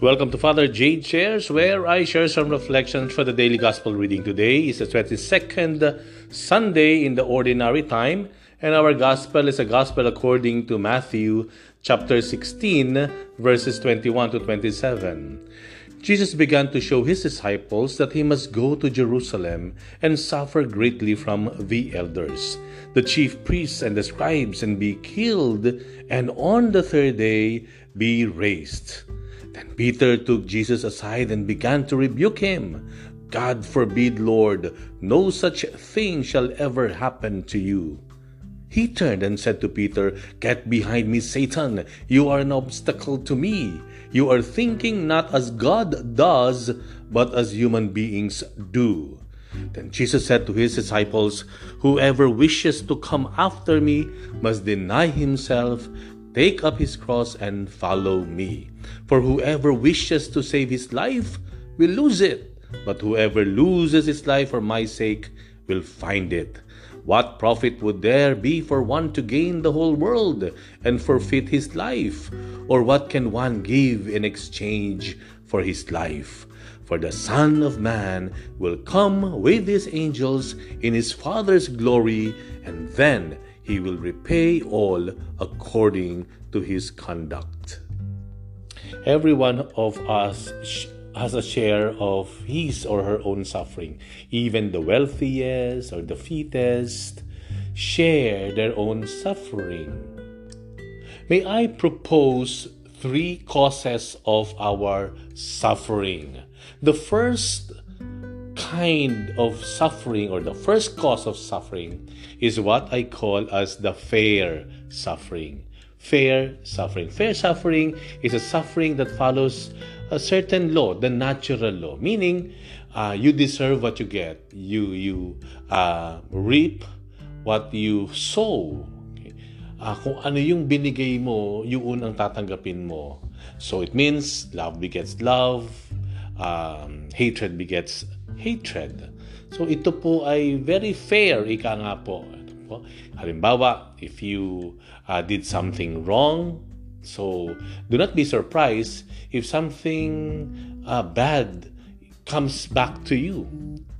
Welcome to Father Jade Shares, where I share some reflections for the daily gospel reading. Today is the 22nd Sunday in the ordinary time, and our gospel is a gospel according to Matthew chapter 16, verses 21 to 27. Jesus began to show his disciples that he must go to Jerusalem and suffer greatly from the elders, the chief priests and the scribes, and be killed, and on the third day be raised. Then Peter took Jesus aside and began to rebuke him. God forbid, Lord, no such thing shall ever happen to you. He turned and said to Peter, Get behind me, Satan. You are an obstacle to me. You are thinking not as God does, but as human beings do. Then Jesus said to his disciples, Whoever wishes to come after me must deny himself, Take up his cross and follow me. For whoever wishes to save his life will lose it, but whoever loses his life for my sake will find it. What profit would there be for one to gain the whole world and forfeit his life? Or what can one give in exchange for his life? For the Son of Man will come with his angels in his Father's glory, and then he will repay all according to his conduct. Every one of us has a share of his or her own suffering. Even the wealthiest or the fittest share their own suffering. May I propose three causes of our suffering. The first kind of suffering or the first cause of suffering is what I call as the fair suffering. Fair suffering. Fair suffering is a suffering that follows a certain law, the natural law, meaning uh, you deserve what you get. You you uh, reap what you sow. Uh, kung ano yung binigay mo, yun ang tatanggapin mo. So it means love begets love, um, hatred begets hatred. So ito po ay very fair, ika nga po. Halimbawa, if you uh, did something wrong, so do not be surprised if something uh, bad comes back to you.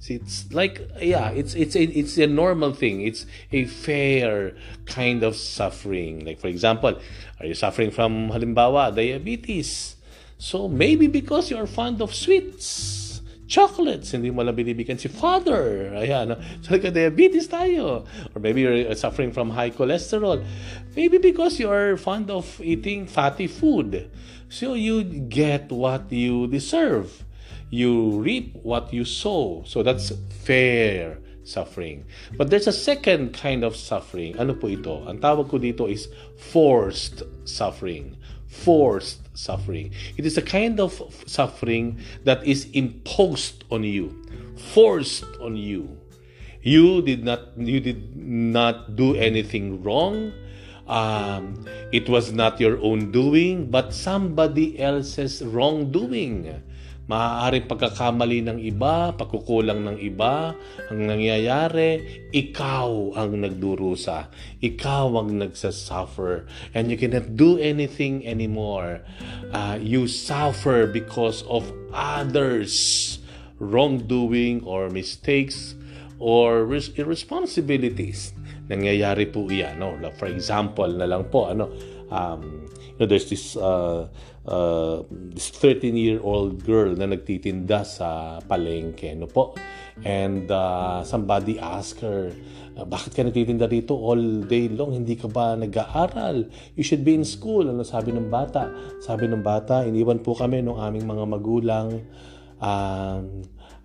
It's like yeah, it's it's a, it's a normal thing. It's a fair kind of suffering. Like for example, are you suffering from halimbawa diabetes? So maybe because you are fond of sweets, chocolates, hindi mo lang binibigyan si father. Ayan, so diabetes tayo. Or maybe you're suffering from high cholesterol. Maybe because you are fond of eating fatty food. So you get what you deserve. You reap what you sow. So that's fair suffering. But there's a second kind of suffering. Ano po ito? Ang tawag ko dito is forced suffering forced suffering. It is a kind of suffering that is imposed on you, forced on you. You did not you did not do anything wrong. Um, it was not your own doing, but somebody else's wrongdoing. Maaaring pagkakamali ng iba, pagkukulang ng iba, ang nangyayari, ikaw ang nagdurusa. Ikaw ang nagsasuffer. And you cannot do anything anymore. Uh, you suffer because of others' wrongdoing or mistakes or irresponsibilities. Nangyayari po iyan. No? For example na lang po, ano, um, you know, there's this uh, uh, this 13 year old girl na nagtitinda sa palengke no po? And uh, somebody asked her uh, bakit ka nagtitinda dito all day long? Hindi ka ba nag-aaral? You should be in school. Ano sabi ng bata? Sabi ng bata iniwan po kami ng aming mga magulang um,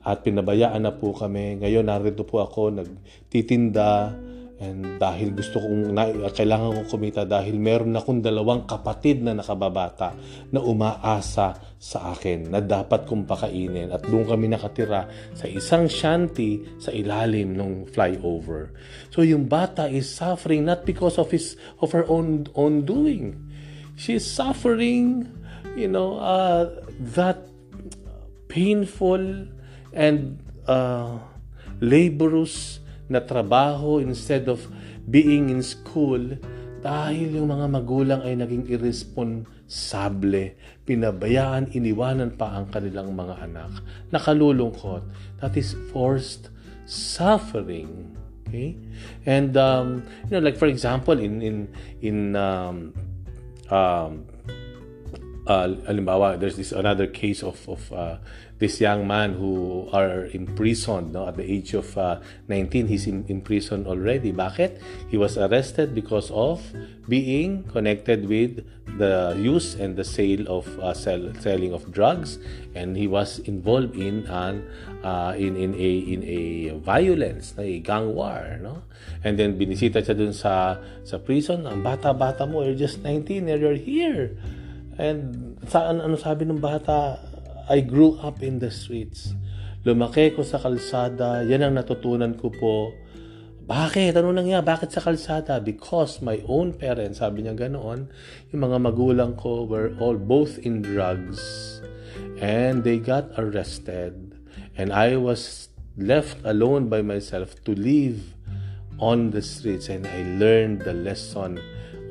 at pinabayaan na po kami. Ngayon narito po ako nagtitinda And dahil gusto kong, na, kailangan kong kumita dahil meron akong dalawang kapatid na nakababata na umaasa sa akin na dapat kong pakainin. At doon kami nakatira sa isang shanty sa ilalim ng flyover. So yung bata is suffering not because of his of her own own doing. She's suffering, you know, uh, that painful and uh, laborious na trabaho instead of being in school Dahil yung mga magulang ay naging irresponsable, pinabayaan, iniwanan pa ang kanilang mga anak. Nakalulungkot. That is forced suffering. Okay? And um, you know, like for example, in in in um, um, uh, alimbawa, there's this another case of of uh, this young man who are imprisoned no? At the age of uh, 19 he's in, in prison already. Bakit? He was arrested because of being connected with the use and the sale of uh, sell, selling of drugs and he was involved in an uh, in in a in a violence na a gang war no? And then binisita siya dun sa sa prison. Ang bata-bata mo you're just 19 and you're here and sa ano sabi ng bata I grew up in the streets. Lumaki ko sa kalsada, yan ang natutunan ko po. Bakit? Ano nangyari? Bakit sa kalsada? Because my own parents, sabi niya ganoon, yung mga magulang ko were all both in drugs. And they got arrested. And I was left alone by myself to live on the streets. And I learned the lesson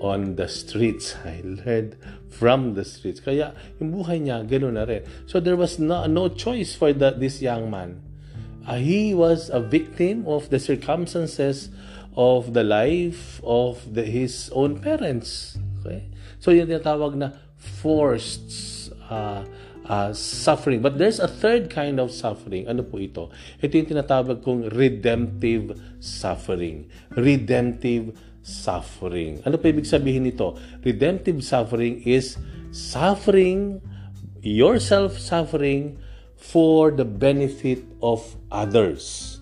on the streets. I learned from the streets. Kaya yung buhay niya, gano'n na rin. So there was no, no choice for the, this young man. Uh, he was a victim of the circumstances of the life of the, his own parents. Okay? So yung tinatawag na forced uh, uh, suffering. But there's a third kind of suffering. Ano po ito? Ito yung tinatawag kong redemptive suffering. Redemptive suffering. Ano pa ibig sabihin nito? Redemptive suffering is suffering, yourself suffering for the benefit of others.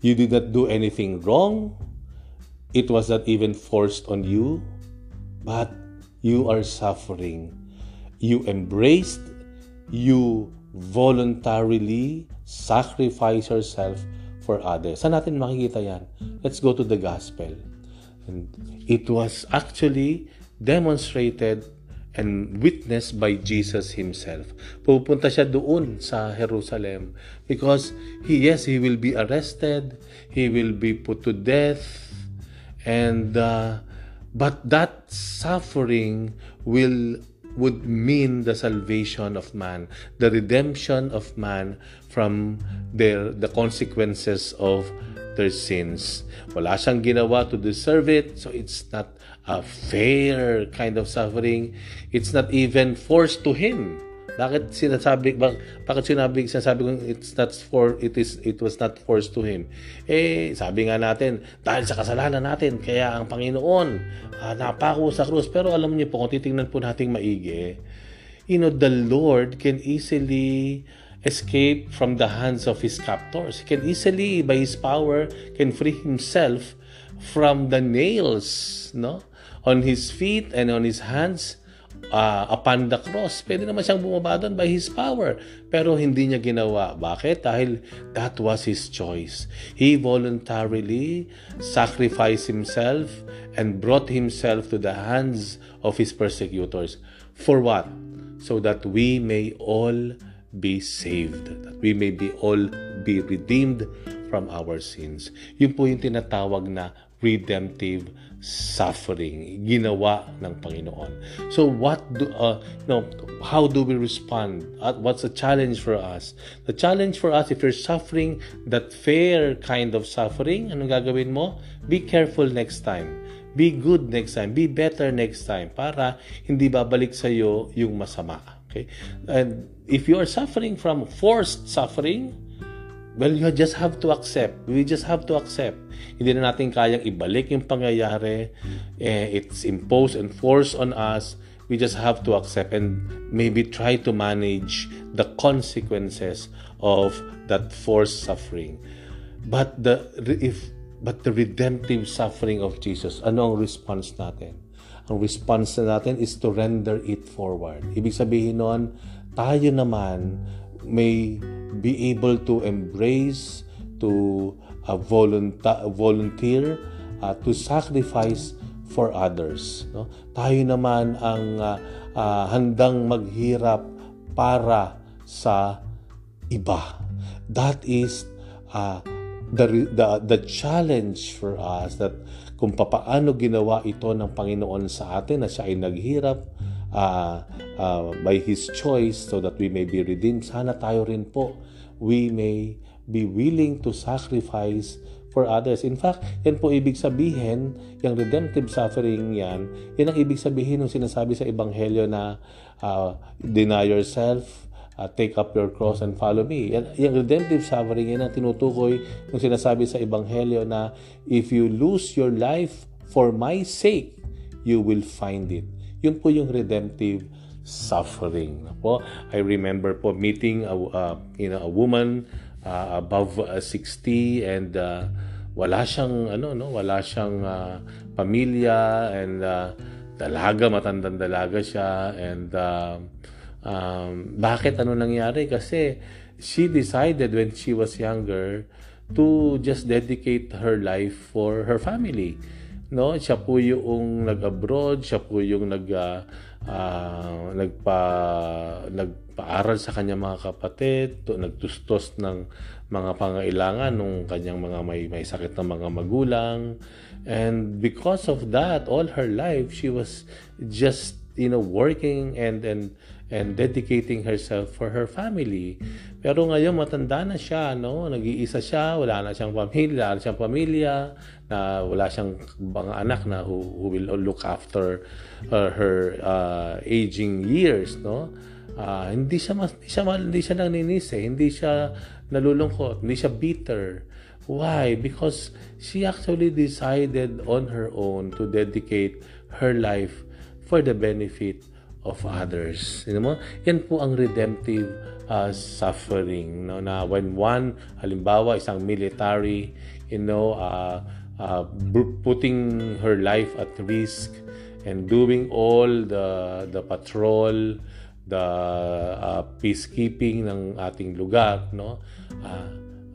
You did not do anything wrong. It was not even forced on you, but you are suffering. You embraced, you voluntarily sacrifice yourself for others. Saan natin makikita yan? Let's go to the gospel. And it was actually demonstrated and witnessed by Jesus himself. Pupunta siya doon sa Jerusalem because he yes, he will be arrested, he will be put to death and uh, but that suffering will would mean the salvation of man, the redemption of man from their the consequences of their sins. Wala siyang ginawa to deserve it, so it's not a fair kind of suffering. It's not even forced to him. Bakit sinasabi bak, bakit sinabi sinasabi kong it's not for it is it was not forced to him. Eh sabi nga natin dahil sa kasalanan natin kaya ang Panginoon uh, napako sa krus pero alam niyo po kung titingnan po nating maigi you know the Lord can easily escape from the hands of his captors. He can easily, by his power, can free himself from the nails no? on his feet and on his hands uh, upon the cross. Pwede naman siyang bumaba doon by his power. Pero hindi niya ginawa. Bakit? Dahil that was his choice. He voluntarily sacrificed himself and brought himself to the hands of his persecutors. For what? So that we may all be saved, that we may be all be redeemed from our sins. Yun po yung tinatawag na redemptive suffering ginawa ng Panginoon. So what do uh, you know how do we respond? At what's the challenge for us? The challenge for us if you're suffering that fair kind of suffering, anong gagawin mo? Be careful next time. Be good next time. Be better next time para hindi babalik sa iyo yung masama. Okay? And if you are suffering from forced suffering, well, you just have to accept. We just have to accept. Hindi na natin kayang ibalik yung pangyayari. Eh, it's imposed and forced on us. We just have to accept and maybe try to manage the consequences of that forced suffering. But the if but the redemptive suffering of Jesus, ano ang response natin? Ang response natin is to render it forward. Ibig sabihin nun, tayo naman may be able to embrace, to uh, volunta- volunteer, uh, to sacrifice for others. No? Tayo naman ang uh, uh, handang maghirap para sa iba. That is uh, the, the, the challenge for us that kung papaano ginawa ito ng Panginoon sa atin na siya ay naghirap uh, uh, by His choice so that we may be redeemed. Sana tayo rin po, we may be willing to sacrifice for others. In fact, yan po ibig sabihin, yung redemptive suffering yan, yan ang ibig sabihin ng sinasabi sa Ebanghelyo na uh, deny yourself, uh, take up your cross and follow me. Yan, yung redemptive suffering, yan ang tinutukoy ng sinasabi sa Ebanghelyo na if you lose your life for my sake, you will find it. Yun po yung redemptive suffering. Po, I remember po meeting a, uh, you know, a woman uh, above uh, 60 and uh, wala siyang ano no wala siyang uh, pamilya and uh, dalaga matandang dalaga siya and uh, Um, bakit ano nangyari? Kasi she decided when she was younger to just dedicate her life for her family. No, siya po yung nag-abroad, siya po yung nag uh, uh, nagpa nagpaaral sa kanyang mga kapatid, to, nagtustos ng mga pangailangan ng kanyang mga may may sakit na mga magulang. And because of that, all her life she was just you know working and and and dedicating herself for her family. Pero ngayon matanda na siya, no? Nag-iisa siya, wala na siyang pamilya, wala na siyang pamilya, na wala siyang mga anak na who, who will look after uh, her uh, aging years, no? Uh, hindi siya mas, hindi siya hindi siya nanginisi, hindi siya nalulungkot, hindi siya bitter. Why? Because she actually decided on her own to dedicate her life for the benefit of others. You know, yan po ang redemptive uh, suffering. No? Na when one, halimbawa, isang military, you know, uh, uh, putting her life at risk and doing all the the patrol, the uh, peacekeeping ng ating lugar, no? Uh,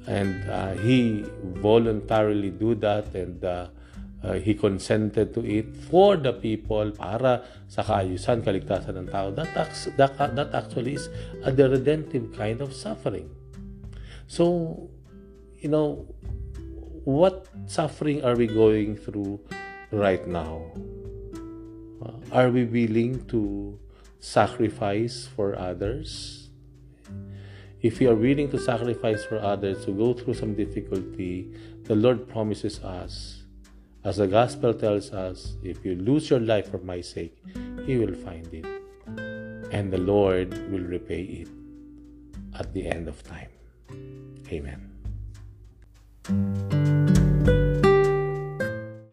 and uh, he voluntarily do that and uh, uh, he consented to it for the people para sa kaayusan, kaligtasan ng tao. That, that, that actually is a the redemptive kind of suffering. So, you know, what suffering are we going through right now? Uh, are we willing to sacrifice for others? If we are willing to sacrifice for others, to go through some difficulty, the Lord promises us as the gospel tells us, if you lose your life for my sake, you will find it. And the Lord will repay it at the end of time. Amen.